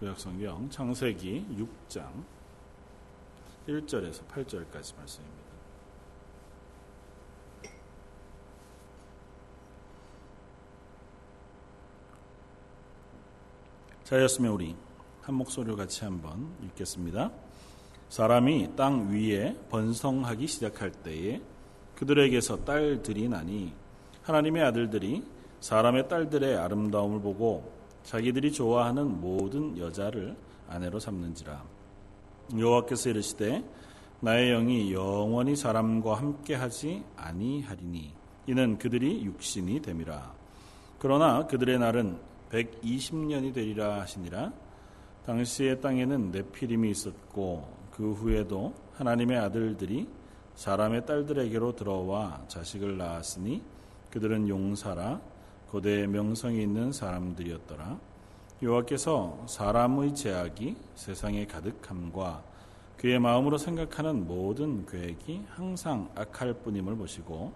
구약성경 창세기 6장 1절에서 8절까지 말씀입니다. 자였으면 우리 한 목소리로 같이 한번 읽겠습니다. 사람이 땅 위에 번성하기 시작할 때에 그들에게서 딸들이 나니 하나님의 아들들이 사람의 딸들의 아름다움을 보고 자기들이 좋아하는 모든 여자를 아내로 삼는지라. 여호와께서 이르시되 나의 영이 영원히 사람과 함께하지 아니하리니 이는 그들이 육신이 됨이라. 그러나 그들의 날은 120년이 되리라 하시니라. 당시의 땅에는 네피림이 있었고 그 후에도 하나님의 아들들이 사람의 딸들에게로 들어와 자식을 낳았으니 그들은 용사라 고대 명성이 있는 사람들이었더라. 여호와께서 사람의 제약이 세상에 가득함과 그의 마음으로 생각하는 모든 계획이 항상 악할 뿐임을 보시고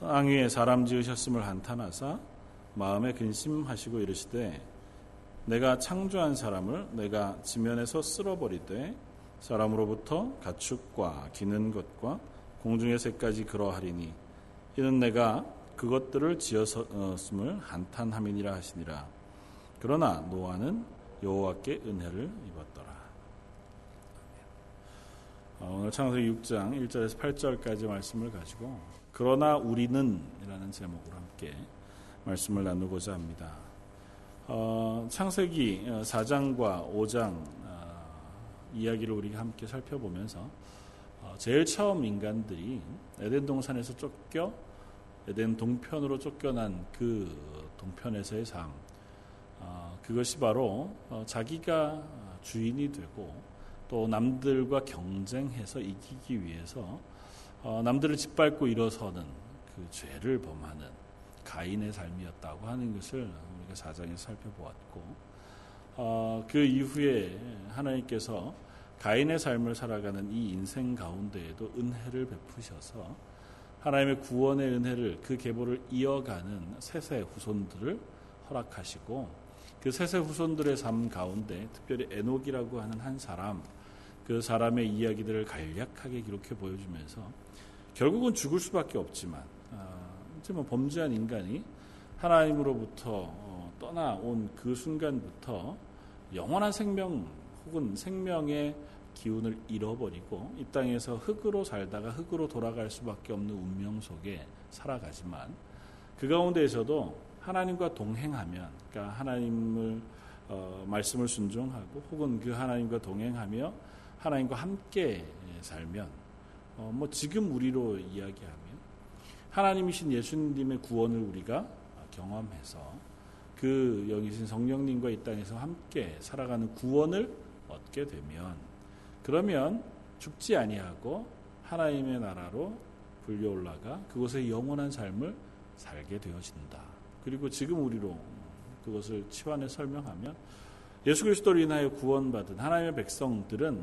땅 위에 사람 지으셨음을 한탄하사 마음에 근심하시고 이르시되 내가 창조한 사람을 내가 지면에서 쓸어버리되 사람으로부터 가축과 기는 것과 공중의 새까지 그러하리니 이는 내가 그것들을 지었음을 한탄함이니라 하시니라. 그러나 노아는 여호와께 은혜를 입었더라. 어, 오늘 창세기 6장 1절에서 8절까지 말씀을 가지고 그러나 우리는 이라는 제목으로 함께 말씀을 나누고자 합니다. 어, 창세기 4장과 5장 어, 이야기를 우리가 함께 살펴보면서 어, 제일 처음 인간들이 에덴 동산에서 쫓겨 에덴 동편으로 쫓겨난 그 동편에서의 삶, 어, 그것이 바로 어, 자기가 주인이 되고 또 남들과 경쟁해서 이기기 위해서 어, 남들을 짓밟고 일어서는 그 죄를 범하는 가인의 삶이었다고 하는 것을 우리가 사장에서 살펴보았고 그 이후에 하나님께서 가인의 삶을 살아가는 이 인생 가운데에도 은혜를 베푸셔서 하나님의 구원의 은혜를 그 계보를 이어가는 세세 후손들을 허락하시고 그 세세 후손들의 삶 가운데 특별히 에녹이라고 하는 한 사람 그 사람의 이야기들을 간략하게 기록해 보여주면서 결국은 죽을 수밖에 없지만 아, 이제 뭐 범죄한 인간이 하나님으로부터 어, 떠나온 그 순간부터 영원한 생명 혹은 생명의 기운을 잃어버리고 이 땅에서 흙으로 살다가 흙으로 돌아갈 수밖에 없는 운명 속에 살아가지만 그 가운데에서도 하나님과 동행하면 그러니까 하나님을 어, 말씀을 순종하고 혹은 그 하나님과 동행하며 하나님과 함께 살면 어, 뭐 지금 우리로 이야기하면 하나님이신 예수님의 구원을 우리가 경험해서 그 영이신 성령님과 이 땅에서 함께 살아가는 구원을 얻게 되면 그러면 죽지 아니하고 하나님의 나라로 불려 올라가 그곳에 영원한 삶을 살게 되어진다. 그리고 지금 우리로 그것을 치환해 설명하면 예수 그리스도로 인하여 구원받은 하나님의 백성들은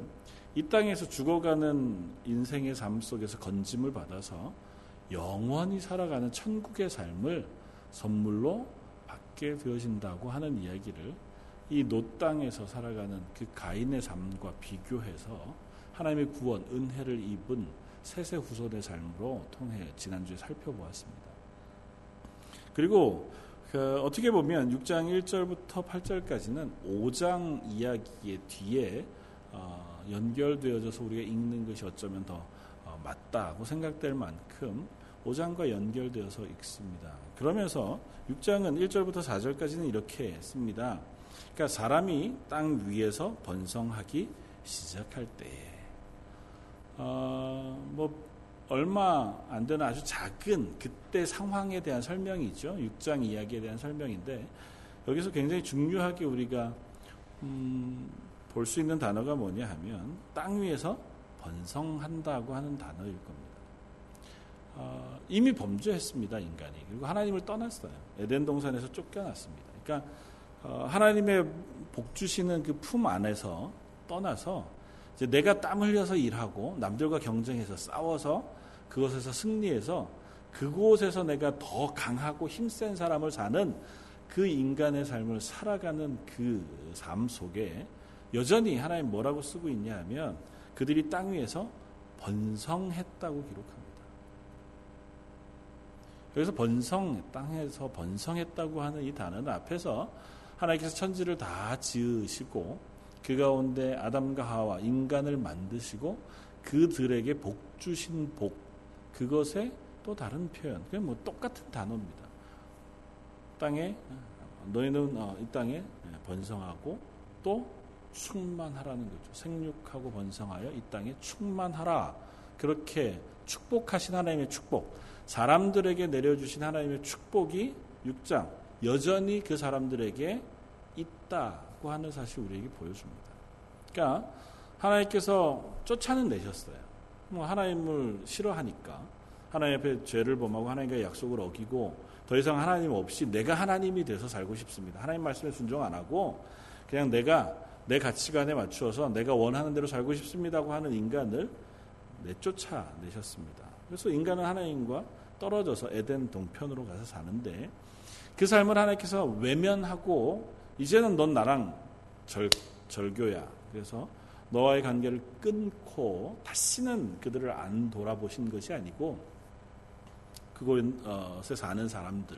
이 땅에서 죽어가는 인생의 삶 속에서 건짐을 받아서 영원히 살아가는 천국의 삶을 선물로 받게 되어진다고 하는 이야기를 이 노 땅에서 살아가는 그 가인의 삶과 비교해서 하나님의 구원, 은혜를 입은 세세 후손의 삶으로 통해 지난주에 살펴보았습니다. 그리고 그 어떻게 보면 6장 1절부터 8절까지는 5장 이야기의 뒤에 어, 연결되어져서 우리가 읽는 것이 어쩌면 더 어, 맞다고 생각될 만큼 5장과 연결되어서 읽습니다. 그러면서 6장은 1절부터 4절까지는 이렇게 씁니다. 그러니까 사람이 땅 위에서 번성하기 시작할 때, 어, 뭐 얼마 안 되는 아주 작은 그때 상황에 대한 설명이죠. 6장 이야기에 대한 설명인데 여기서 굉장히 중요하게 우리가 음, 볼 수 있는 단어가 뭐냐 하면 땅 위에서 번성한다고 하는 단어일 겁니다. 어, 이미 범죄했습니다 인간이 그리고 하나님을 떠났어요. 에덴 동산에서 쫓겨났습니다. 그러니까 어, 하나님의 복 주시는 그 품 안에서 떠나서 내가 땀 흘려서 일하고 남들과 경쟁해서 싸워서 그것에서 승리해서 그곳에서 내가 더 강하고 힘센 사람을 사는 그 인간의 삶을 살아가는 그 삶 속에 여전히 하나님 뭐라고 쓰고 있냐 하면 그들이 땅 위에서 번성했다고 기록합니다. 여기서 번성, 땅에서 번성했다고 하는 이 단어는 앞에서 하나님께서 천지를 다 지으시고 그 가운데 아담과 하와 인간을 만드시고 그들에게 복 주신 복 그것의 또 다른 표현 그냥 뭐 똑같은 단어입니다. 땅에 너희는 어, 이 땅에 번성하고 또 충만하라는 거죠. 생육하고 번성하여 이 땅에 충만하라. 그렇게 축복하신 하나님의 축복, 사람들에게 내려주신 하나님의 축복이 6장 여전히 그 사람들에게 있다고 하는 사실 우리에게 보여줍니다. 그러니까 하나님께서 쫓아는 내셨어요. 뭐 하나님을 싫어하니까 하나님 앞에 죄를 범하고 하나님과 약속을 어기고 더 이상 하나님 없이 내가 하나님이 돼서 살고 싶습니다. 하나님 말씀에 순종 안 하고 그냥 내가 내 가치관에 맞추어서 내가 원하는 대로 살고 싶습니다고 하는 인간을 내쫓아 내셨습니다. 그래서 인간은 하나님과 떨어져서 에덴 동편으로 가서 사는데 그 삶을 하나님께서 외면하고 이제는 넌 나랑 절, 절교야. 그래서 너와의 관계를 끊고 다시는 그들을 안 돌아보신 것이 아니고 그곳에 사는 사람들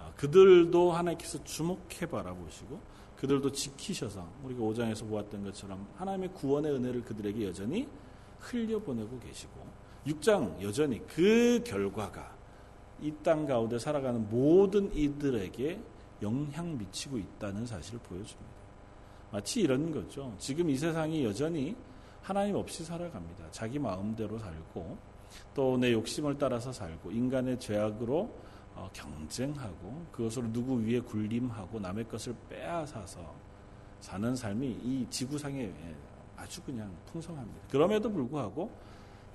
어, 그들도 하나님께서 주목해 바라보시고 그들도 지키셔서 우리가 5장에서 보았던 것처럼 하나님의 구원의 은혜를 그들에게 여전히 흘려보내고 계시고 6장 여전히 그 결과가 이 땅 가운데 살아가는 모든 이들에게 영향 미치고 있다는 사실을 보여줍니다. 마치 이런 거죠. 지금 이 세상이 여전히 하나님 없이 살아갑니다. 자기 마음대로 살고 또 내 욕심을 따라서 살고 인간의 죄악으로 어, 경쟁하고 그것으로 누구 위에 군림하고 남의 것을 빼앗아서 사는 삶이 이 지구상에 아주 그냥 풍성합니다. 그럼에도 불구하고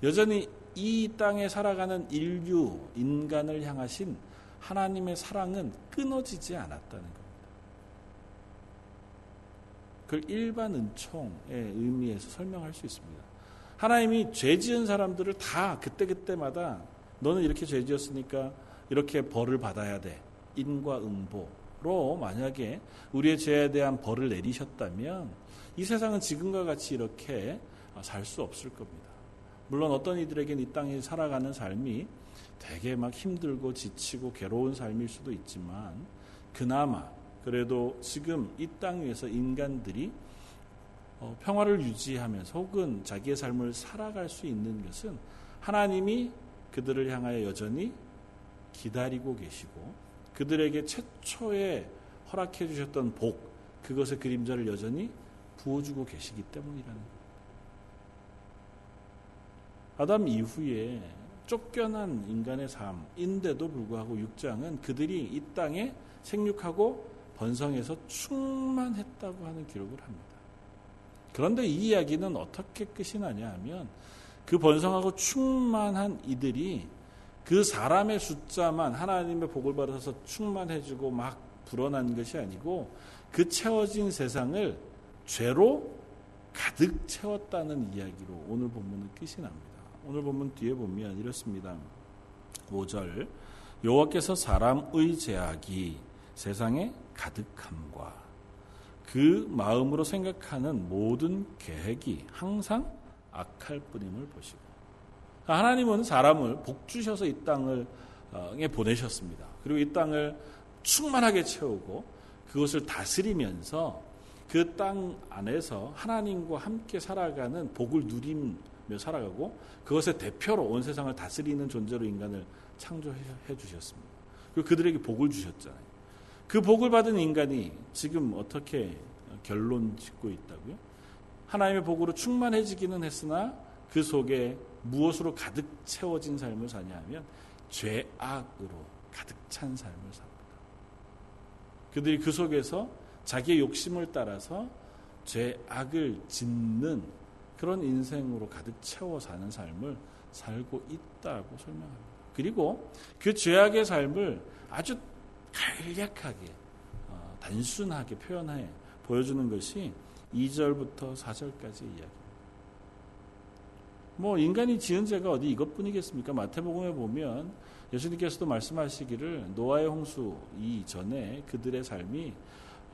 여전히 이 땅에 살아가는 인류, 인간을 향하신 하나님의 사랑은 끊어지지 않았다는 겁니다. 그걸 일반 은총의 의미에서 설명할 수 있습니다. 하나님이 죄 지은 사람들을 다 그때그때마다 너는 이렇게 죄 지었으니까 이렇게 벌을 받아야 돼. 인과 응보로 만약에 우리의 죄에 대한 벌을 내리셨다면 이 세상은 지금과 같이 이렇게 살 수 없을 겁니다. 물론 어떤 이들에게는 이 땅에 살아가는 삶이 되게 막 힘들고 지치고 괴로운 삶일 수도 있지만 그나마 그래도 지금 이 땅 위에서 인간들이 어, 평화를 유지하면서 혹은 자기의 삶을 살아갈 수 있는 것은 하나님이 그들을 향하여 여전히 기다리고 계시고 그들에게 최초에 허락해 주셨던 복 그것의 그림자를 여전히 부어주고 계시기 때문이라는 겁니다. 아담 이후에 쫓겨난 인간의 삶인데도 불구하고 6장은 그들이 이 땅에 생육하고 번성해서 충만했다고 하는 기록을 합니다. 그런데 이 이야기는 어떻게 끝이 나냐 하면 그 번성하고 충만한 이들이 그 사람의 숫자만 하나님의 복을 받아서 충만해지고 막 불어난 것이 아니고 그 채워진 세상을 죄로 가득 채웠다는 이야기로 오늘 본문은 끝이 납니다. 오늘 본문 뒤에 보면 이렇습니다. 5절 여호와께서 사람의 제약이 세상에 가득함과 그 마음으로 생각하는 모든 계획이 항상 악할 뿐임을 보시고 하나님은 사람을 복 주셔서 이 땅을 에 보내셨습니다. 그리고 이 땅을 충만하게 채우고 그것을 다스리면서 그 땅 안에서 하나님과 함께 살아가는 복을 누리 며 살아가고 그것의 대표로 온 세상을 다스리는 존재로 인간을 창조해 주셨습니다. 그리고 그들에게 복을 주셨잖아요. 그 복을 받은 인간이 지금 어떻게 결론 짓고 있다고요? 하나님의 복으로 충만해지기는 했으나 그 속에 무엇으로 가득 채워진 삶을 사냐 하면 죄악으로 가득 찬 삶을 삽니다. 그들이 그 속에서 자기의 욕심을 따라서 죄악을 짓는 그런 인생으로 가득 채워 사는 삶을 살고 있다고 설명합니다. 그리고 그 죄악의 삶을 아주 간략하게 어, 단순하게 표현해 보여주는 것이 2절부터 4절까지 이야기입니다. 뭐 인간이 지은 죄가 어디 이것뿐이겠습니까? 마태복음에 보면 예수님께서도 말씀하시기를 노아의 홍수 이전에 그들의 삶이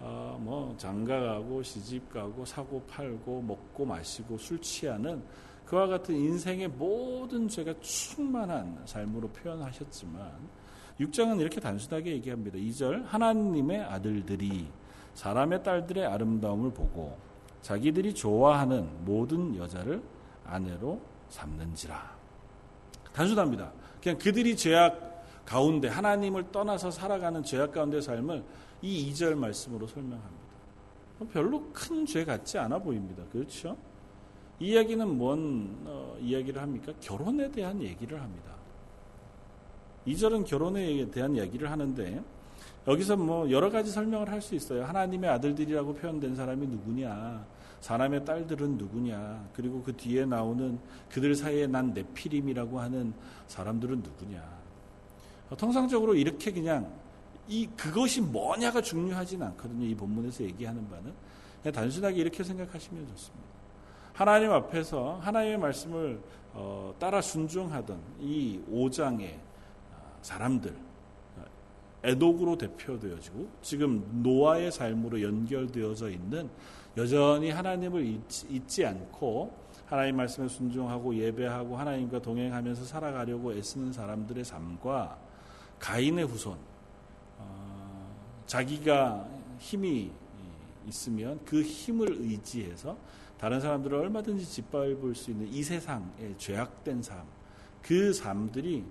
어, 뭐 장가가고 시집가고 사고 팔고 먹고 마시고 술 취하는 그와 같은 인생의 모든 죄가 충만한 삶으로 표현하셨지만 6장은 이렇게 단순하게 얘기합니다. 2절 하나님의 아들들이 사람의 딸들의 아름다움을 보고 자기들이 좋아하는 모든 여자를 아내로 삼는지라. 단순합니다. 그냥 그들이 죄악 가운데 하나님을 떠나서 살아가는 죄악 가운데 삶을 이 2절 말씀으로 설명합니다. 별로 큰 죄 같지 않아 보입니다. 그렇죠? 이 이야기는 뭔 어, 이야기를 합니까? 결혼에 대한 얘기를 합니다. 2절은 결혼에 대한 이야기를 하는데 여기서 뭐 여러 가지 설명을 할 수 있어요. 하나님의 아들들이라고 표현된 사람이 누구냐? 사람의 딸들은 누구냐? 그리고 그 뒤에 나오는 그들 사이에 난 네피림이라고 하는 사람들은 누구냐? 통상적으로 이렇게 그냥 이 그것이 뭐냐가 중요하진 않거든요. 이 본문에서 얘기하는 바는 그냥 단순하게 이렇게 생각하시면 좋습니다. 하나님 앞에서 하나님의 말씀을 어, 따라 순종하던 이 5장의 사람들 애독으로 대표되어지고 지금 노아의 삶으로 연결되어져 있는 여전히 하나님을 잊지, 잊지 않고 하나님 말씀에 순종하고 예배하고 하나님과 동행하면서 살아가려고 애쓰는 사람들의 삶과 가인의 후손 어, 자기가 힘이 있으면 그 힘을 의지해서 다른 사람들을 얼마든지 짓밟을 수 있는 이 세상의 죄악된 삶, 그 삶들이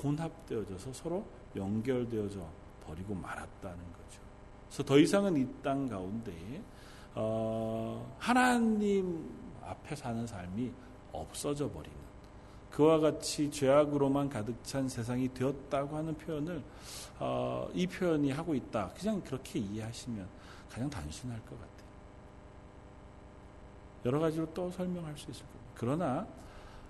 혼합되어져서 서로 연결되어져 버리고 말았다는 거죠. 그래서 더 이상은 이 땅 가운데 어, 하나님 앞에 사는 삶이 없어져 버리는 그와 같이 죄악으로만 가득 찬 세상이 되었다고 하는 표현을 어, 이 표현이 하고 있다. 그냥 그렇게 이해하시면 가장 단순할 것 같아요. 여러 가지로 또 설명할 수 있을 겁니다. 그러나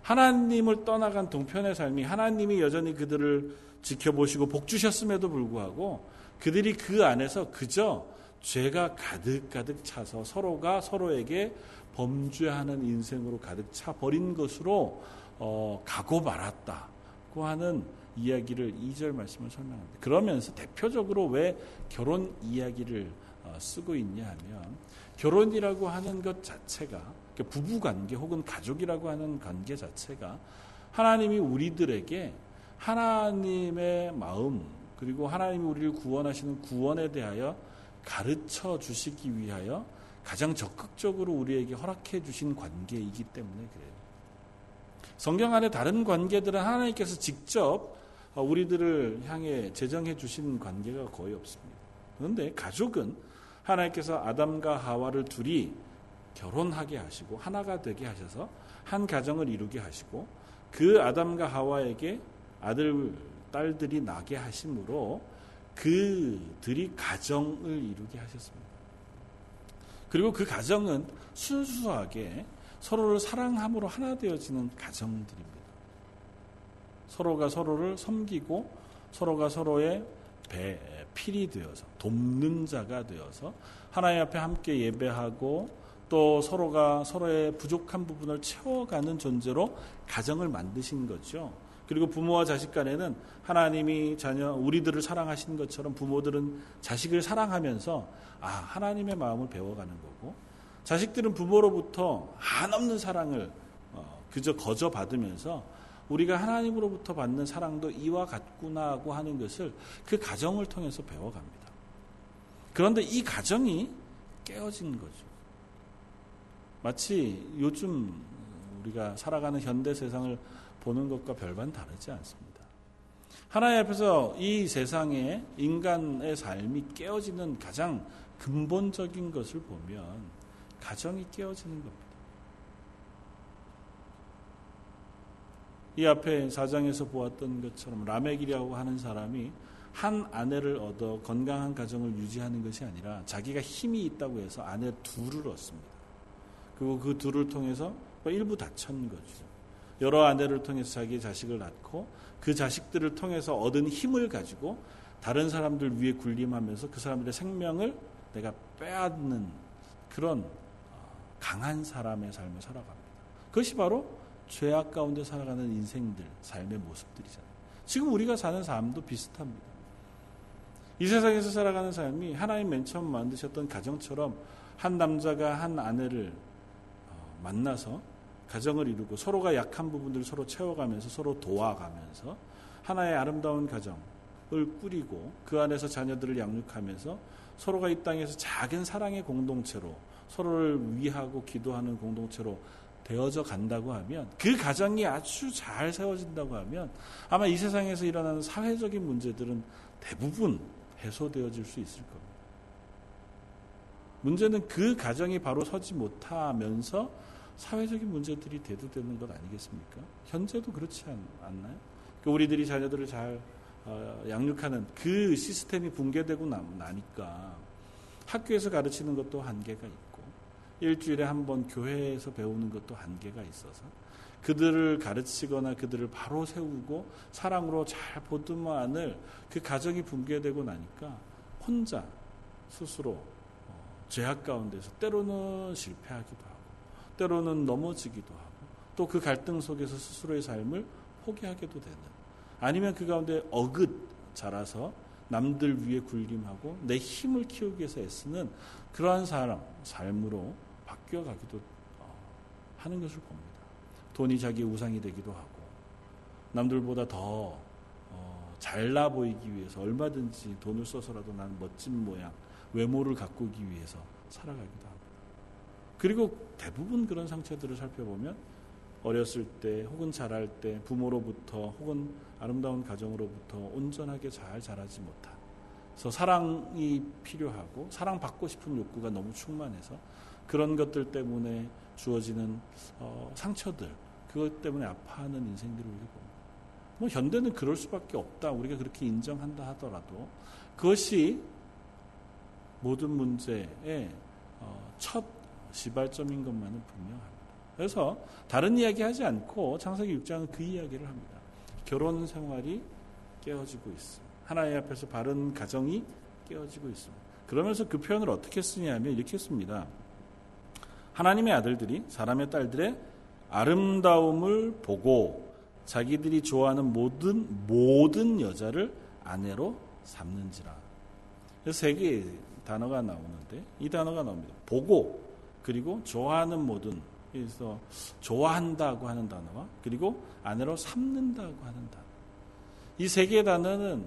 하나님을 떠나간 동편의 삶이 하나님이 여전히 그들을 지켜보시고 복 주셨음에도 불구하고 그들이 그 안에서 그저 죄가 가득가득 차서 서로가 서로에게 범죄하는 인생으로 가득 차 버린 것으로 어, 가고 말았다고 하는 이야기를 2절 말씀을 설명합니다. 그러면서 대표적으로 왜 결혼 이야기를 어, 쓰고 있냐 하면 결혼이라고 하는 것 자체가 그러니까 부부 관계 혹은 가족이라고 하는 관계 자체가 하나님이 우리들에게 하나님의 마음 그리고 하나님이 우리를 구원하시는 구원에 대하여 가르쳐 주시기 위하여 가장 적극적으로 우리에게 허락해 주신 관계이기 때문에 그래요. 성경 안에 다른 관계들은 하나님께서 직접 우리들을 향해 제정해 주신 관계가 거의 없습니다. 그런데 가족은 하나님께서 아담과 하와를 둘이 결혼하게 하시고 하나가 되게 하셔서 한 가정을 이루게 하시고 그 아담과 하와에게 아들 딸들이 나게 하심으로 그들이 가정을 이루게 하셨습니다. 그리고 그 가정은 순수하게 서로를 사랑함으로 하나 되어지는 가정들입니다. 서로가 서로를 섬기고 서로가 서로의 배, 필이 되어서 돕는 자가 되어서 하나님 앞에 함께 예배하고 또 서로가 서로의 부족한 부분을 채워가는 존재로 가정을 만드신 거죠. 그리고 부모와 자식 간에는 하나님이 자녀 우리들을 사랑하신 것처럼 부모들은 자식을 사랑하면서 아 하나님의 마음을 배워가는 거고 자식들은 부모로부터 한없는 사랑을 어, 그저 거저 받으면서 우리가 하나님으로부터 받는 사랑도 이와 같구나 하고 하는 것을 그 가정을 통해서 배워갑니다. 그런데 이 가정이 깨어진 거죠. 마치 요즘 우리가 살아가는 현대 세상을 보는 것과 별반 다르지 않습니다. 하나님 앞에서 이 세상에 인간의 삶이 깨어지는 가장 근본적인 것을 보면 가정이 깨어지는 겁니다. 이 앞에 사장에서 보았던 것처럼 라멕이라고 하는 사람이 한 아내를 얻어 건강한 가정을 유지하는 것이 아니라 자기가 힘이 있다고 해서 아내 둘을 얻습니다. 그리고 그 둘을 통해서 일부 다천 거죠. 여러 아내를 통해서 자기의 자식을 낳고 그 자식들을 통해서 얻은 힘을 가지고 다른 사람들 위에 군림하면서 그 사람들의 생명을 내가 빼앗는 그런 어, 강한 사람의 삶을 살아갑니다. 그것이 바로 죄악 가운데 살아가는 인생들, 삶의 모습들이잖아요. 지금 우리가 사는 삶도 비슷합니다. 이 세상에서 살아가는 삶이 하나님 맨 처음 만드셨던 가정처럼 한 남자가 한 아내를 어, 만나서 가정을 이루고 서로가 약한 부분들을 서로 채워가면서 서로 도와가면서 하나의 아름다운 가정을 꾸리고 그 안에서 자녀들을 양육하면서 서로가 이 땅에서 작은 사랑의 공동체로 서로를 위하고 기도하는 공동체로 되어져 간다고 하면 그 가정이 아주 잘 세워진다고 하면 아마 이 세상에서 일어나는 사회적인 문제들은 대부분 해소되어질 수 있을 겁니다. 문제는 그 가정이 바로 서지 못하면서 사회적인 문제들이 대두되는 것 아니겠습니까? 현재도 그렇지 않, 나요 그 우리들이 자녀들을 잘 어, 양육하는 그 시스템이 붕괴되고 나니까 학교에서 가르치는 것도 한계가 있고 일주일에 한 번 교회에서 배우는 것도 한계가 있어서 그들을 가르치거나 그들을 바로 세우고 사랑으로 잘 보듬어 안을 그 가정이 붕괴되고 나니까 혼자 스스로 어, 죄악 가운데서 때로는 실패하기도 하고 때로는 넘어지기도 하고 또 그 갈등 속에서 스스로의 삶을 포기하게도 되는 아니면 그 가운데 어긋 자라서 남들 위에 군림하고 내 힘을 키우기 위해서 애쓰는 그러한 사람 삶으로 바뀌어가기도 어, 하는 것을 봅니다. 돈이 자기 우상이 되기도 하고 남들보다 더 어, 잘나 보이기 위해서 얼마든지 돈을 써서라도 나는 멋진 모양 외모를 가꾸기 위해서 살아가기도 합니다. 그리고 대부분 그런 상처들을 살펴보면 어렸을 때 혹은 자랄 때 부모로부터 혹은 아름다운 가정으로부터 온전하게 잘 자라지 못한 그래서 사랑이 필요하고 사랑받고 싶은 욕구가 너무 충만해서 그런 것들 때문에 주어지는 어, 상처들 그것 때문에 아파하는 인생들을 우리가 봅니다. 뭐 현대는 그럴 수밖에 없다. 우리가 그렇게 인정한다 하더라도 그것이 모든 문제의 어, 첫 시발점인 것만은 분명합니다. 그래서 다른 이야기 하지 않고 창세기 6장은 그 이야기를 합니다. 결혼 생활이 깨어지고 있습니다. 하나님 앞에서 바른 가정이 깨어지고 있습니다. 그러면서 그 표현을 어떻게 쓰냐면 이렇게 씁니다. 하나님의 아들들이 사람의 딸들의 아름다움을 보고 자기들이 좋아하는 모든 모든 여자를 아내로 삼는지라. 세 개의 단어가 나오는데 이 단어가 나옵니다. 보고 그리고 좋아하는 모든 그래서 좋아한다고 하는 단어와 그리고 아내로 삼는다고 하는 단어. 이 세 개의 단어는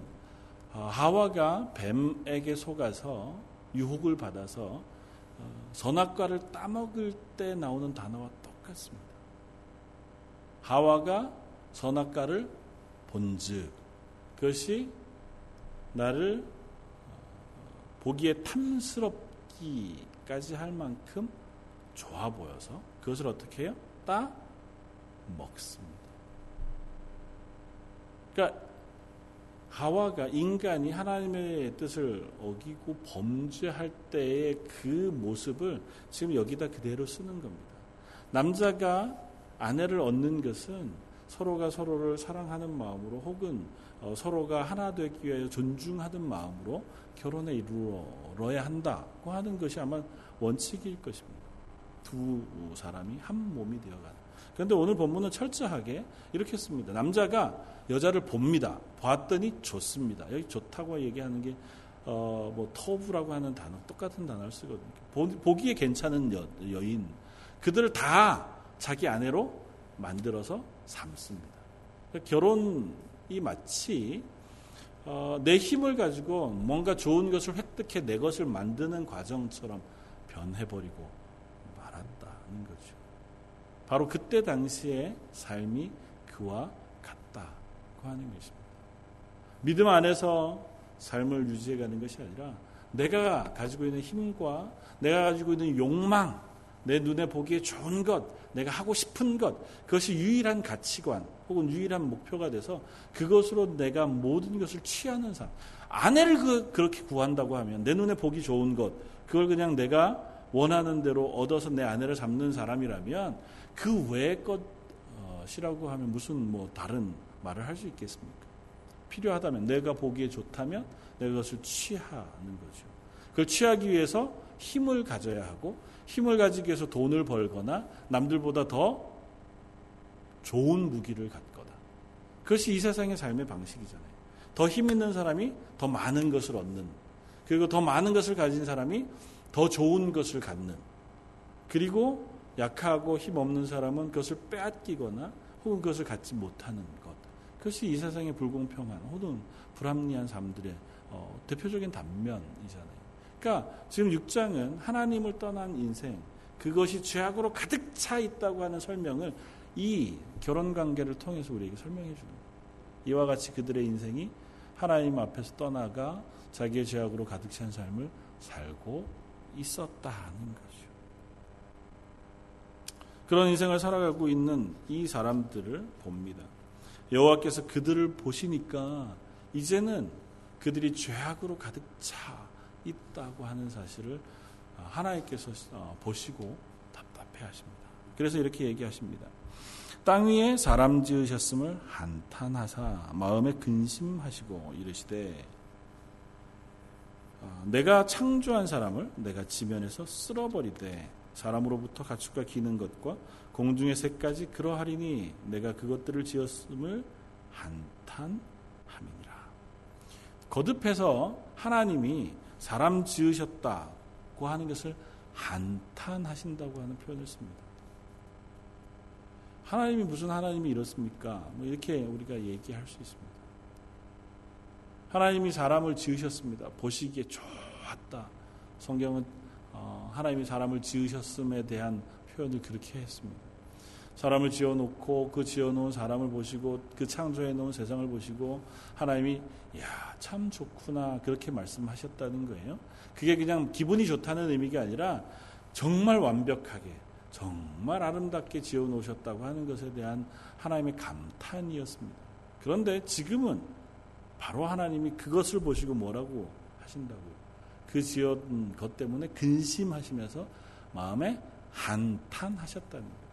어, 하와가 뱀에게 속아서 유혹을 받아서 어, 선악과를 따먹을 때 나오는 단어와 똑같습니다. 하와가 선악과를 본즉 그것이 나를 어, 보기에 탐스럽기까지 할 만큼 좋아 보여서 그것을 어떻게 해요? 따 먹습니다. 그러니까 하와가 인간이 하나님의 뜻을 어기고 범죄할 때의 그 모습을 지금 여기다 그대로 쓰는 겁니다. 남자가 아내를 얻는 것은 서로가 서로를 사랑하는 마음으로 혹은 어, 서로가 하나 되기 위하여 존중하는 마음으로 결혼에 이루어야 한다고 하는 것이 아마 원칙일 것입니다. 두 사람이 한 몸이 되어가는. 그런데 오늘 본문은 철저하게 이렇게 씁니다. 남자가 여자를 봅니다. 봤더니 좋습니다. 여기 좋다고 얘기하는 게 어, 뭐 터부라고 하는 단어 똑같은 단어를 쓰거든요. 보, 기에 괜찮은 여, 여인 그들을 다 자기 아내로 만들어서 삼습니다. 그러니까 결혼이 마치 어, 내 힘을 가지고 뭔가 좋은 것을 획득해 내 것을 만드는 과정처럼 변해버리고. 바로 그때 당시의 삶이 그와 같다고 하는 것입니다. 믿음 안에서 삶을 유지해가는 것이 아니라 내가 가지고 있는 힘과 내가 가지고 있는 욕망, 내 눈에 보기에 좋은 것, 내가 하고 싶은 것, 그것이 유일한 가치관 혹은 유일한 목표가 돼서 그것으로 내가 모든 것을 취하는 삶. 아내를 그, 그렇게 구한다고 하면 내 눈에 보기 좋은 것, 그걸 그냥 내가 원하는 대로 얻어서 내 아내를 잡는 사람이라면 그 외의 것이라고 하면 무슨 뭐 다른 말을 할 수 있겠습니까? 필요하다면 내가 보기에 좋다면 내가 그것을 취하는 거죠. 그걸 취하기 위해서 힘을 가져야 하고 힘을 가지기 위해서 돈을 벌거나 남들보다 더 좋은 무기를 갖거다. 그것이 이 세상의 삶의 방식이잖아요. 더 힘 있는 사람이 더 많은 것을 얻는 그리고 더 많은 것을 가진 사람이 더 좋은 것을 갖는 그리고 약하고 힘 없는 사람은 그것을 빼앗기거나 혹은 그것을 갖지 못하는 것. 그것이 이 세상의 불공평한 혹은 불합리한 삶들의 어, 대표적인 단면이잖아요. 그러니까 지금 6장은 하나님을 떠난 인생, 그것이 죄악으로 가득 차 있다고 하는 설명을 이 결혼 관계를 통해서 우리에게 설명해 주는 거예요. 이와 같이 그들의 인생이 하나님 앞에서 떠나가 자기의 죄악으로 가득 찬 삶을 살고 있었다는 것이죠. 그런 인생을 살아가고 있는 이 사람들을 봅니다. 여호와께서 그들을 보시니까 이제는 그들이 죄악으로 가득 차 있다고 하는 사실을 하나님께서 어, 보시고 답답해 하십니다. 그래서 이렇게 얘기하십니다. 땅 위에 사람 지으셨음을 한탄하사 마음에 근심하시고 이르시되 어, 내가 창조한 사람을 내가 지면에서 쓸어버리되 사람으로부터 가축과 기는 것과 공중의 새까지 그러하리니 내가 그것들을 지었음을 한탄함이니라. 거듭해서 하나님이 사람 지으셨다고 하는 것을 한탄하신다고 하는 표현을 씁니다. 하나님이 무슨 하나님이 이렇습니까? 뭐 이렇게 우리가 얘기할 수 있습니다. 하나님이 사람을 지으셨습니다. 보시기에 좋았다. 성경은 어, 하나님이 사람을 지으셨음에 대한 표현을 그렇게 했습니다. 사람을 지어놓고 그 지어놓은 사람을 보시고 그 창조해놓은 세상을 보시고 하나님이 야참 좋구나 그렇게 말씀하셨다는 거예요. 그게 그냥 기분이 좋다는 의미가 아니라 정말 완벽하게 정말 아름답게 지어놓으셨다고 하는 것에 대한 하나님의 감탄이었습니다. 그런데 지금은 바로 하나님이 그것을 보시고 뭐라고 하신다고요. 그 지은 것 때문에 근심하시면서 마음에 한탄하셨다는 거예요.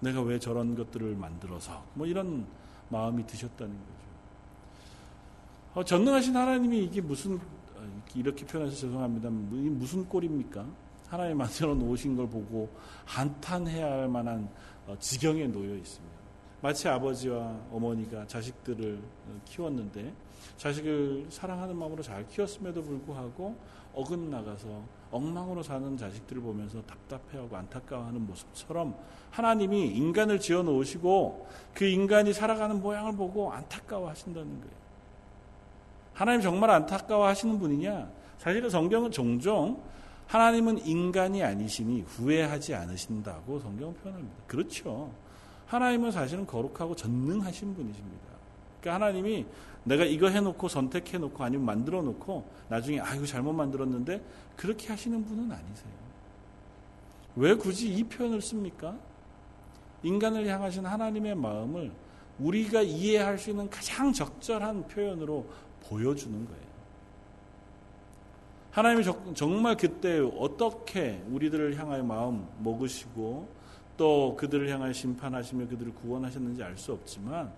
내가 왜 저런 것들을 만들어서 뭐 이런 마음이 드셨다는 거죠. 어, 전능하신 하나님이 이게 무슨 어, 이렇게 표현해서 죄송합니다. 무슨 꼴입니까? 하나님 만들어 놓으신 걸 보고 한탄해야 할 만한 어, 지경에 놓여 있습니다. 마치 아버지와 어머니가 자식들을 어, 키웠는데 자식을 사랑하는 마음으로 잘 키웠음에도 불구하고 어긋나가서 엉망으로 사는 자식들을 보면서 답답해하고 안타까워하는 모습처럼 하나님이 인간을 지어 놓으시고 그 인간이 살아가는 모양을 보고 안타까워 하신다는 거예요. 하나님 정말 안타까워 하시는 분이냐? 사실은 성경은 종종 하나님은 인간이 아니시니 후회하지 않으신다고 성경은 표현합니다. 그렇죠. 하나님은 사실은 거룩하고 전능하신 분이십니다. 그러니까 하나님이 내가 이거 해놓고 선택해놓고 아니면 만들어놓고 나중에 아 이거 잘못 만들었는데 그렇게 하시는 분은 아니세요. 왜 굳이 이 표현을 씁니까? 인간을 향하신 하나님의 마음을 우리가 이해할 수 있는 가장 적절한 표현으로 보여주는 거예요. 하나님이 정말 그때 어떻게 우리들을 향하여 마음 먹으시고 또 그들을 향하여 심판하시며 그들을 구원하셨는지 알 수 없지만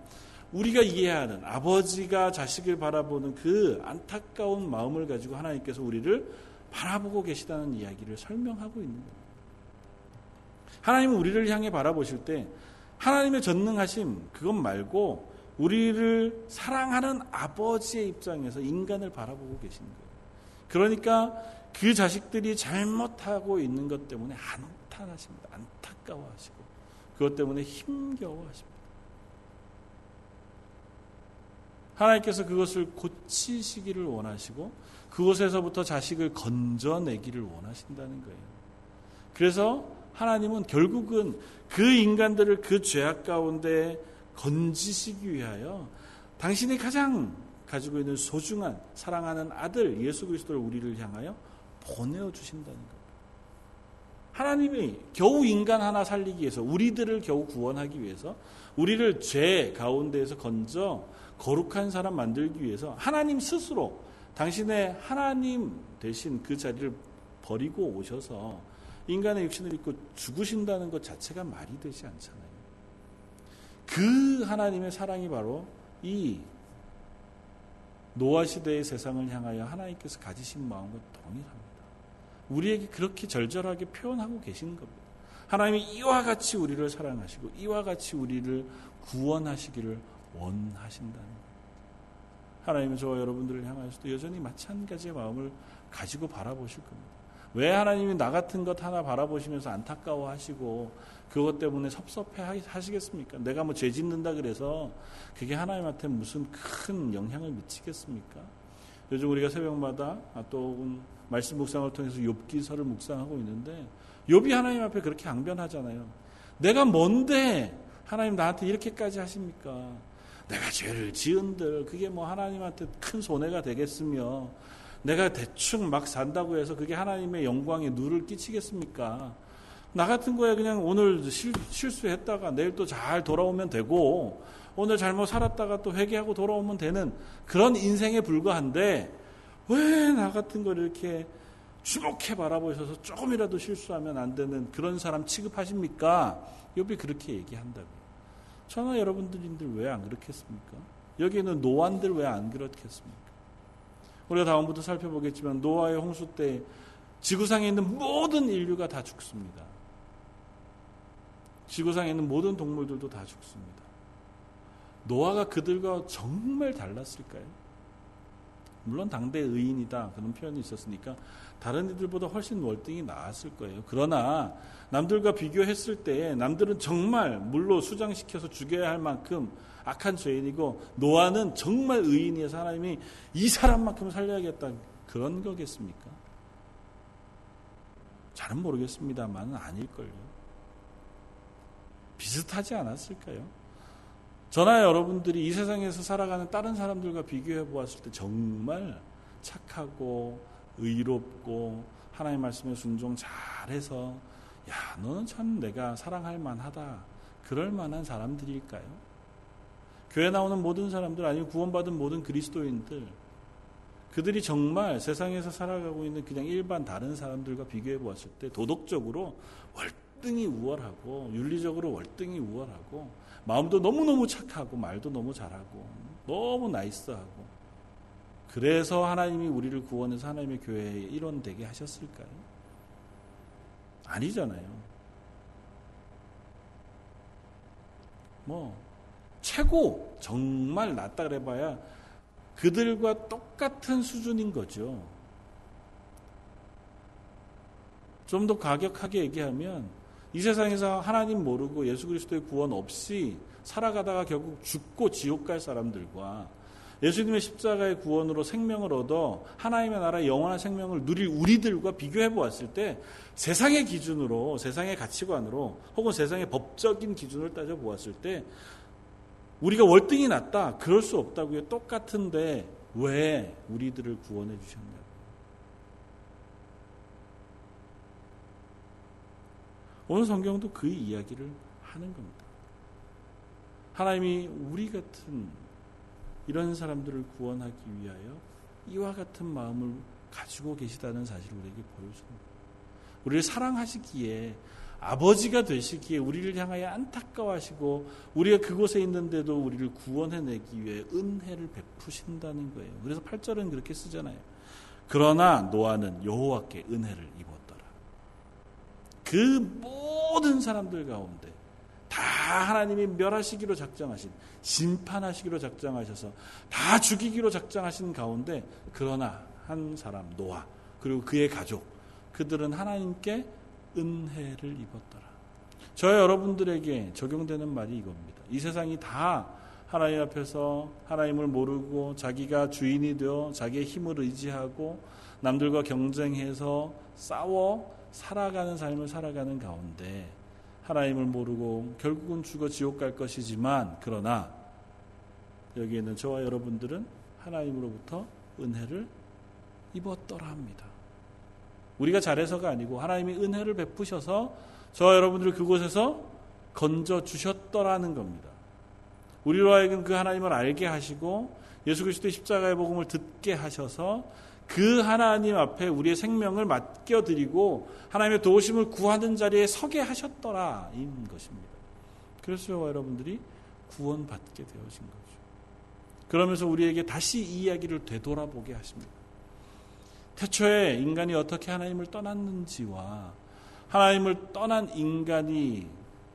우리가 이해하는 아버지가 자식을 바라보는 그 안타까운 마음을 가지고 하나님께서 우리를 바라보고 계시다는 이야기를 설명하고 있는 겁니다. 하나님은 우리를 향해 바라보실 때 하나님의 전능하심 그것 말고 우리를 사랑하는 아버지의 입장에서 인간을 바라보고 계시는 거예요. 그러니까 그 자식들이 잘못하고 있는 것 때문에 한탄하십니다. 안타까워하시고 그것 때문에 힘겨워하십니다. 하나님께서 그것을 고치시기를 원하시고 그곳에서부터 자식을 건져내기를 원하신다는 거예요. 그래서 하나님은 결국은 그 인간들을 그 죄악 가운데 건지시기 위하여 당신이 가장 가지고 있는 소중한 사랑하는 아들 예수 그리스도를 우리를 향하여 보내어 주신다는 것. 하나님이 겨우 인간 하나 살리기 위해서 우리들을 겨우 구원하기 위해서 우리를 죄 가운데에서 건져 거룩한 사람 만들기 위해서 하나님 스스로 당신의 하나님 대신 그 자리를 버리고 오셔서 인간의 육신을 입고 죽으신다는 것 자체가 말이 되지 않잖아요. 그 하나님의 사랑이 바로 이 노아 시대의 세상을 향하여 하나님께서 가지신 마음과 동일합니다. 우리에게 그렇게 절절하게 표현하고 계시는 겁니다. 하나님이 이와 같이 우리를 사랑하시고 이와 같이 우리를 구원하시기를 원하신다는 거예요. 하나님은 저와 여러분들을 향하여서도 여전히 마찬가지의 마음을 가지고 바라보실 겁니다. 왜 하나님이 나 같은 것 하나 바라보시면서 안타까워 하시고 그것 때문에 섭섭해 하시겠습니까? 내가 뭐 죄 짓는다 그래서 그게 하나님한테 무슨 큰 영향을 미치겠습니까? 요즘 우리가 새벽마다 또 말씀 묵상을 통해서 욥기서를 묵상하고 있는데 욥이 하나님 앞에 그렇게 항변하잖아요. 내가 뭔데 하나님 나한테 이렇게까지 하십니까? 내가 죄를 지은들 그게 뭐 하나님한테 큰 손해가 되겠으며 내가 대충 막 산다고 해서 그게 하나님의 영광에 누를 끼치겠습니까? 나 같은 거에 그냥 오늘 실, 실수했다가 내일 또 잘 돌아오면 되고 오늘 잘못 살았다가 또 회개하고 돌아오면 되는 그런 인생에 불과한데 왜 나 같은 걸 이렇게 주목해 바라보셔서 조금이라도 실수하면 안 되는 그런 사람 취급하십니까? 욥이 그렇게 얘기한다고요. 저나 여러분들인들 왜 안 그렇겠습니까? 여기는 노안들 왜 안 그렇겠습니까? 우리가 다음부터 살펴보겠지만 노아의 홍수 때 지구상에 있는 모든 인류가 다 죽습니다. 지구상에 있는 모든 동물들도 다 죽습니다. 노아가 그들과 정말 달랐을까요? 물론 당대 의인이다 그런 표현이 있었으니까 다른 이들보다 훨씬 월등히 나았을 거예요. 그러나 남들과 비교했을 때 남들은 정말 물로 수장시켜서 죽여야 할 만큼 악한 죄인이고 노아는 정말 의인이어서 하나님이 이 사람만큼 살려야겠다 그런 거겠습니까? 잘은 모르겠습니다만 아닐걸요. 비슷하지 않았을까요? 저나 여러분들이 이 세상에서 살아가는 다른 사람들과 비교해 보았을 때 정말 착하고 의롭고 하나님 말씀에 순종 잘해서 야 너는 참 내가 사랑할 만하다 그럴 만한 사람들일까요? 교회 나오는 모든 사람들 아니면 구원받은 모든 그리스도인들 그들이 정말 세상에서 살아가고 있는 그냥 일반 다른 사람들과 비교해 보았을 때 도덕적으로 월 등히 우월하고 윤리적으로 월등히 우월하고 마음도 너무너무 착하고 말도 너무 잘하고 너무 나이스하고 그래서 하나님이 우리를 구원해서 하나님의 교회의 일원 되게 하셨을까요? 아니잖아요. 뭐 최고 정말 낫다 그래봐야 그들과 똑같은 수준인 거죠. 좀더 가격하게 얘기하면 이 세상에서 하나님 모르고 예수 그리스도의 구원 없이 살아가다가 결국 죽고 지옥 갈 사람들과 예수님의 십자가의 구원으로 생명을 얻어 하나님의 나라의 영원한 생명을 누릴 우리들과 비교해 보았을 때 세상의 기준으로 세상의 가치관으로 혹은 세상의 법적인 기준을 따져 보았을 때 우리가 월등히 낫다 그럴 수 없다고요. 똑같은데 왜 우리들을 구원해 주셨냐고. 오늘 성경도 그 이야기를 하는 겁니다. 하나님이 우리 같은 이런 사람들을 구원하기 위하여 이와 같은 마음을 가지고 계시다는 사실을 우리에게 보여줍니다. 우리를 사랑하시기에 아버지가 되시기에 우리를 향하여 안타까워하시고 우리가 그곳에 있는데도 우리를 구원해내기 위해 은혜를 베푸신다는 거예요. 그래서 8절은 그렇게 쓰잖아요. 그러나 노아는 여호와께 은혜를 입었더라. 그 모든 사람들 가운데 다 하나님이 멸하시기로 작정하신 심판하시기로 작정하셔서 다 죽이기로 작정하신 가운데 그러나 한 사람 노아 그리고 그의 가족 그들은 하나님께 은혜를 입었더라. 저 여러분들에게 적용되는 말이 이겁니다. 이 세상이 다 하나님 앞에서 하나님을 모르고 자기가 주인이 되어 자기의 힘을 의지하고 남들과 경쟁해서 싸워 살아가는 삶을 살아가는 가운데 하나님을 모르고 결국은 죽어 지옥 갈 것이지만 그러나 여기에는 저와 여러분들은 하나님으로부터 은혜를 입었더라 합니다. 우리가 잘해서가 아니고 하나님이 은혜를 베푸셔서 저와 여러분들을 그곳에서 건져 주셨더라는 겁니다. 우리로 하여금 그 하나님을 알게 하시고 예수 그리스도의 십자가의 복음을 듣게 하셔서 그 하나님 앞에 우리의 생명을 맡겨드리고 하나님의 도우심을 구하는 자리에 서게 하셨더라 인 것입니다. 그래서 여러분들이 구원받게 되어진 거죠. 그러면서 우리에게 다시 이 이야기를 되돌아보게 하십니다. 태초에 인간이 어떻게 하나님을 떠났는지와 하나님을 떠난 인간이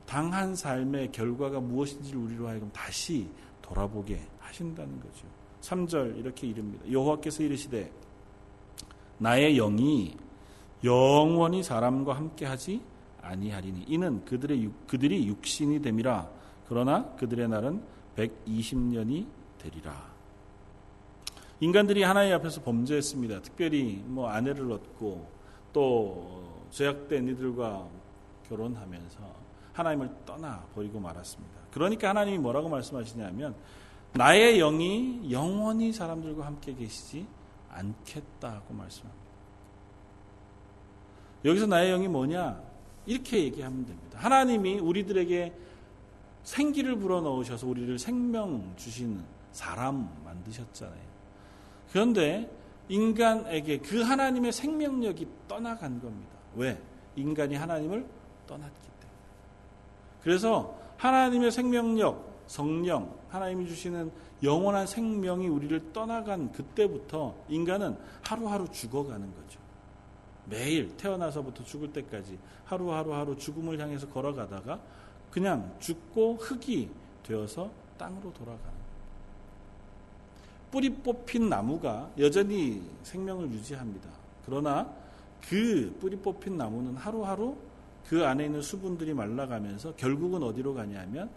당한 삶의 결과가 무엇인지를 우리로 하여금 다시 돌아보게 하신다는 거죠. 3절 이렇게 이릅니다. 여호와께서 이르시되 나의 영이 영원히 사람과 함께 하지 아니하리니 이는 그들의 그들이 육신이 됨이라 그러나 그들의 날은 120년이 되리라. 인간들이 하나님 앞에서 범죄했습니다. 특별히 뭐 아내를 얻고 또 죄악된 이들과 결혼하면서 하나님을 떠나 버리고 말았습니다. 그러니까 하나님이 뭐라고 말씀하시냐면 나의 영이 영원히 사람들과 함께 계시지 않겠다고 말씀합니다. 여기서 나의 영이 뭐냐? 이렇게 얘기하면 됩니다. 하나님이 우리들에게 생기를 불어 넣으셔서 우리를 생명 주시는 사람 만드셨잖아요. 그런데 인간에게 그 하나님의 생명력이 떠나간 겁니다. 왜? 인간이 하나님을 떠났기 때문에. 그래서 하나님의 생명력, 성령, 하나님이 주시는 영원한 생명이 우리를 떠나간 그때부터 인간은 하루하루 죽어가는 거죠. 매일 태어나서부터 죽을 때까지 하루하루 하루 죽음을 향해서 걸어가다가 그냥 죽고 흙이 되어서 땅으로 돌아가는 뿌리 뽑힌 나무가 여전히 생명을 유지합니다. 그러나 그 뿌리 뽑힌 나무는 하루하루 그 안에 있는 수분들이 말라가면서 결국은 어디로 가냐면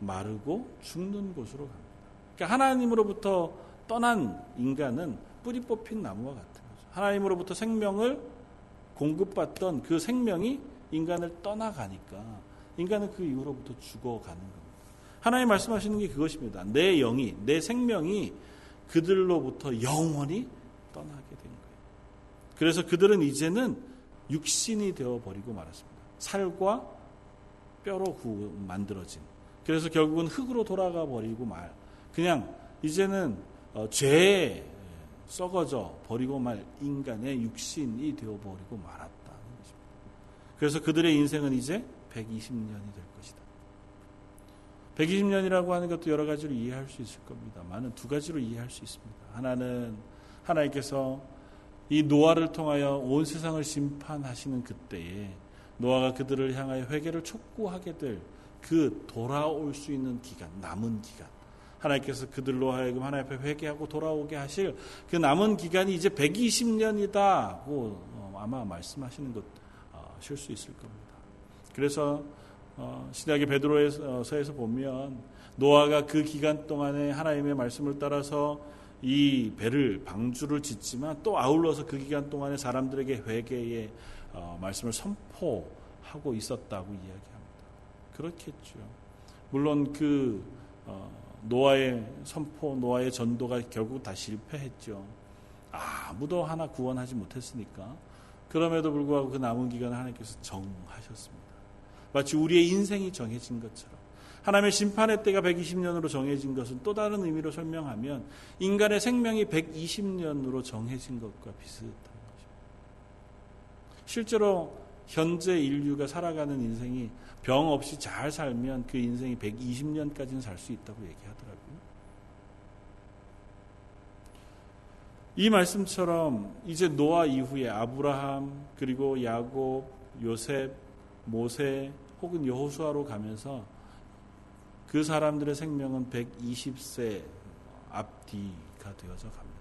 마르고 죽는 곳으로 갑니다. 그러니까 하나님으로부터 떠난 인간은 뿌리 뽑힌 나무와 같은 거죠. 하나님으로부터 생명을 공급받던 그 생명이 인간을 떠나가니까 인간은 그 이후로부터 죽어가는 겁니다. 하나님 말씀하시는 게 그것입니다. 내 영이, 내 생명이 그들로부터 영원히 떠나게 된 거예요. 그래서 그들은 이제는 육신이 되어 버리고 말았습니다. 살과 뼈로 만들어진. 그래서 결국은 흙으로 돌아가 버리고 말. 그냥 이제는 어, 죄에 썩어져 버리고 말 인간의 육신이 되어 버리고 말았다는 것입니다. 그래서 그들의 인생은 이제 120년이 될 것이다. 120년이라고 하는 것도 여러 가지로 이해할 수 있을 겁니다. 많은 두 가지로 이해할 수 있습니다. 하나는 하나님께서 이 노아를 통하여 온 세상을 심판하시는 그때에 노아가 그들을 향하여 회개를 촉구하게 될 그 돌아올 수 있는 기간, 남은 기간. 하나님께서 그들로 하여금 하나님 앞에 회개하고 돌아오게 하실 그 남은 기간이 이제 120년이다고 어, 아마 말씀하시는 것실 어, 수 있을 겁니다. 그래서 어, 신약의 베드로에서에서 보면 노아가 그 기간 동안에 하나님의 말씀을 따라서 이 배를 방주를 짓지만 또 아울러서 그 기간 동안에 사람들에게 회개의 어, 말씀을 선포하고 있었다고 이야기합니다. 그렇겠죠. 물론 그 어, 노아의 선포, 노아의 전도가 결국 다 실패했죠. 아무도 하나 구원하지 못했으니까. 그럼에도 불구하고 그 남은 기간을 하나님께서 정하셨습니다. 마치 우리의 인생이 정해진 것처럼. 하나님의 심판의 때가 120년으로 정해진 것은 또 다른 의미로 설명하면 인간의 생명이 120년으로 정해진 것과 비슷한 것입니다. 실제로 현재 인류가 살아가는 인생이 병 없이 잘 살면 그 인생이 120년까지는 살 수 있다고 얘기하더라고요. 이 말씀처럼 이제 노아 이후에 아브라함 그리고 야곱, 요셉, 모세 혹은 여호수아로 가면서 그 사람들의 생명은 120세 앞뒤가 되어져 갑니다.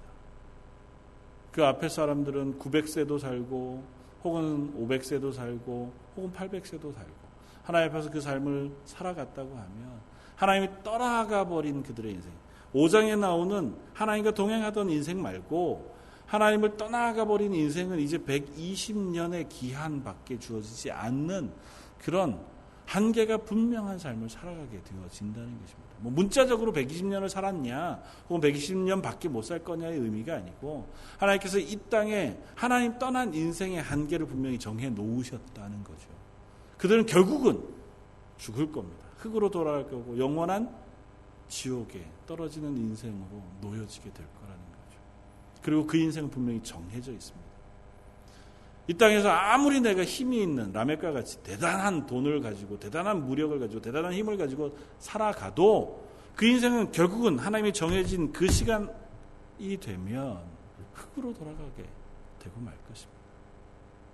그 앞에 사람들은 900세도 살고 혹은 500세도 살고 혹은 800세도 살고 하나님 앞에서 그 삶을 살아갔다고 하면 하나님이 떠나가 버린 그들의 인생. 5장에 나오는 하나님과 동행하던 인생 말고 하나님을 떠나가 버린 인생은 이제 120년의 기한밖에 주어지지 않는 그런 한계가 분명한 삶을 살아가게 되어진다는 것입니다. 뭐 문자적으로 120년을 살았냐, 혹은 120년 밖에 못 살 거냐의 의미가 아니고 하나님께서 이 땅에 하나님 떠난 인생의 한계를 분명히 정해 놓으셨다는 거죠. 그들은 결국은 죽을 겁니다. 흙으로 돌아갈 거고 영원한 지옥에 떨어지는 인생으로 놓여지게 될 거라는 거죠. 그리고 그 인생은 분명히 정해져 있습니다. 이 땅에서 아무리 내가 힘이 있는 라멕과 같이 대단한 돈을 가지고 대단한 무력을 가지고 대단한 힘을 가지고 살아가도 그 인생은 결국은 하나님이 정해진 그 시간이 되면 흙으로 돌아가게 되고 말 것입니다.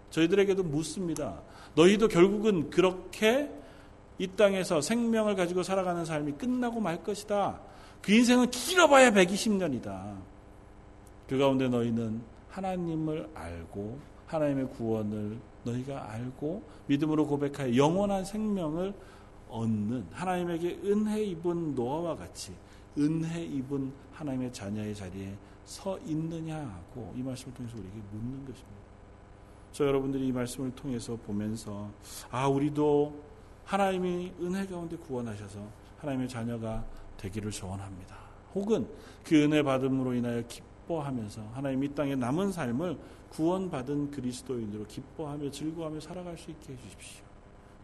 저희들에게도 묻습니다. 너희도 결국은 그렇게 이 땅에서 생명을 가지고 살아가는 삶이 끝나고 말 것이다. 그 인생은 길어봐야 120년이다. 그 가운데 너희는 하나님을 알고 하나님의 구원을 너희가 알고 믿음으로 고백하여 영원한 생명을 얻는 하나님에게 은혜 입은 노아와 같이 은혜 입은 하나님의 자녀의 자리에 서 있느냐고 이 말씀을 통해서 우리에게 묻는 것입니다. 저 여러분들이 이 말씀을 통해서 보면서 아 우리도 하나님이 은혜 가운데 구원하셔서 하나님의 자녀가 되기를 소원합니다. 혹은 그 은혜 받음으로 인하여 기뻐하면서 하나님 이 땅에 남은 삶을 구원받은 그리스도인으로 기뻐하며 즐거워하며 살아갈 수 있게 해주십시오.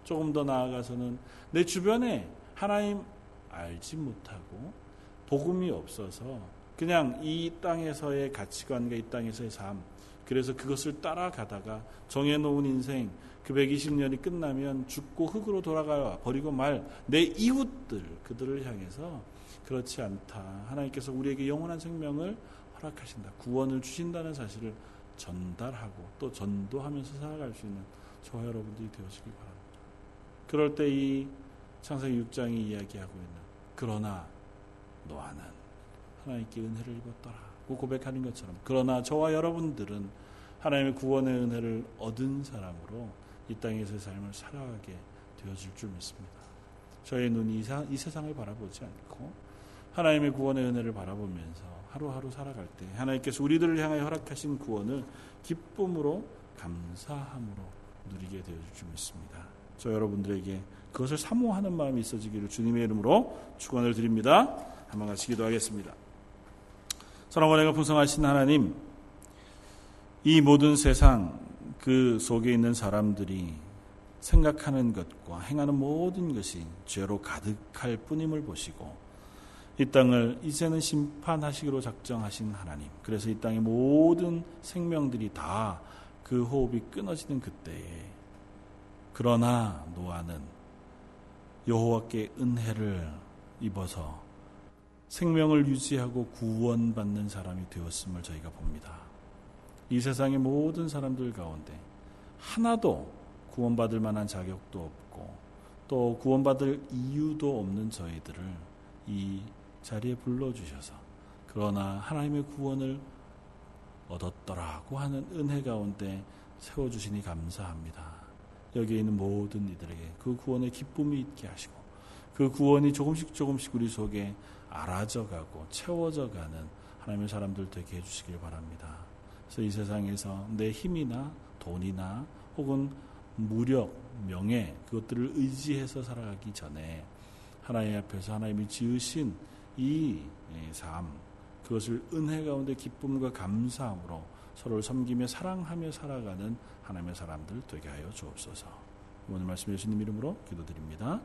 조금 더 나아가서는 내 주변에 하나님 알지 못하고 복음이 없어서 그냥 이 땅에서의 가치관과 이 땅에서의 삶 그래서 그것을 따라가다가 정해놓은 인생 그 120년이 끝나면 죽고 흙으로 돌아가 버리고 말 내 이웃들 그들을 향해서 그렇지 않다. 하나님께서 우리에게 영원한 생명을 허락하신다. 구원을 주신다는 사실을 전달하고 또 전도하면서 살아갈 수 있는 저와 여러분들이 되어지길 바랍니다. 그럴 때 이 창세기 6장이 이야기하고 있는 그러나 노아는 하나님께 은혜를 입었더라고 고백하는 것처럼 그러나 저와 여러분들은 하나님의 구원의 은혜를 얻은 사람으로 이 땅에서의 삶을 살아가게 되어질 줄 믿습니다. 저의 눈이 이, 세상을 바라보지 않고 하나님의 구원의 은혜를 바라보면서 하루하루 살아갈 때 하나님께서 우리들을 향하여 허락하신 구원을 기쁨으로 감사함으로 누리게 되어질 줄 믿습니다. 저 여러분들에게 그것을 사모하는 마음이 있어지기를 주님의 이름으로 축원을 드립니다. 한번 같이 기도하겠습니다. 사랑원회가 풍성하신 하나님, 이 모든 세상 그 속에 있는 사람들이 생각하는 것과 행하는 모든 것이 죄로 가득할 뿐임을 보시고 이 땅을 이제는 심판하시기로 작정하신 하나님. 그래서 이 땅의 모든 생명들이 다 그 호흡이 끊어지는 그때에 그러나 노아는 여호와께 은혜를 입어서 생명을 유지하고 구원받는 사람이 되었음을 저희가 봅니다. 이 세상의 모든 사람들 가운데 하나도 구원받을 만한 자격도 없고 또 구원받을 이유도 없는 저희들을 이 자리에 불러주셔서 그러나 하나님의 구원을 얻었더라고 하는 은혜 가운데 세워주시니 감사합니다. 여기에 있는 모든 이들에게 그 구원의 기쁨이 있게 하시고 그 구원이 조금씩 조금씩 우리 속에 알아져 가고 채워져 가는 하나님의 사람들 되게 해주시길 바랍니다. 그래서 이 세상에서 내 힘이나 돈이나 혹은 무력, 명예 그것들을 의지해서 살아가기 전에 하나님 앞에서 하나님이 지으신 이 삶, 그것을 은혜 가운데 기쁨과 감사함으로 서로를 섬기며 사랑하며 살아가는 하나님의 사람들 되게 하여 주옵소서. 오늘 말씀 예수님 이름으로 기도드립니다.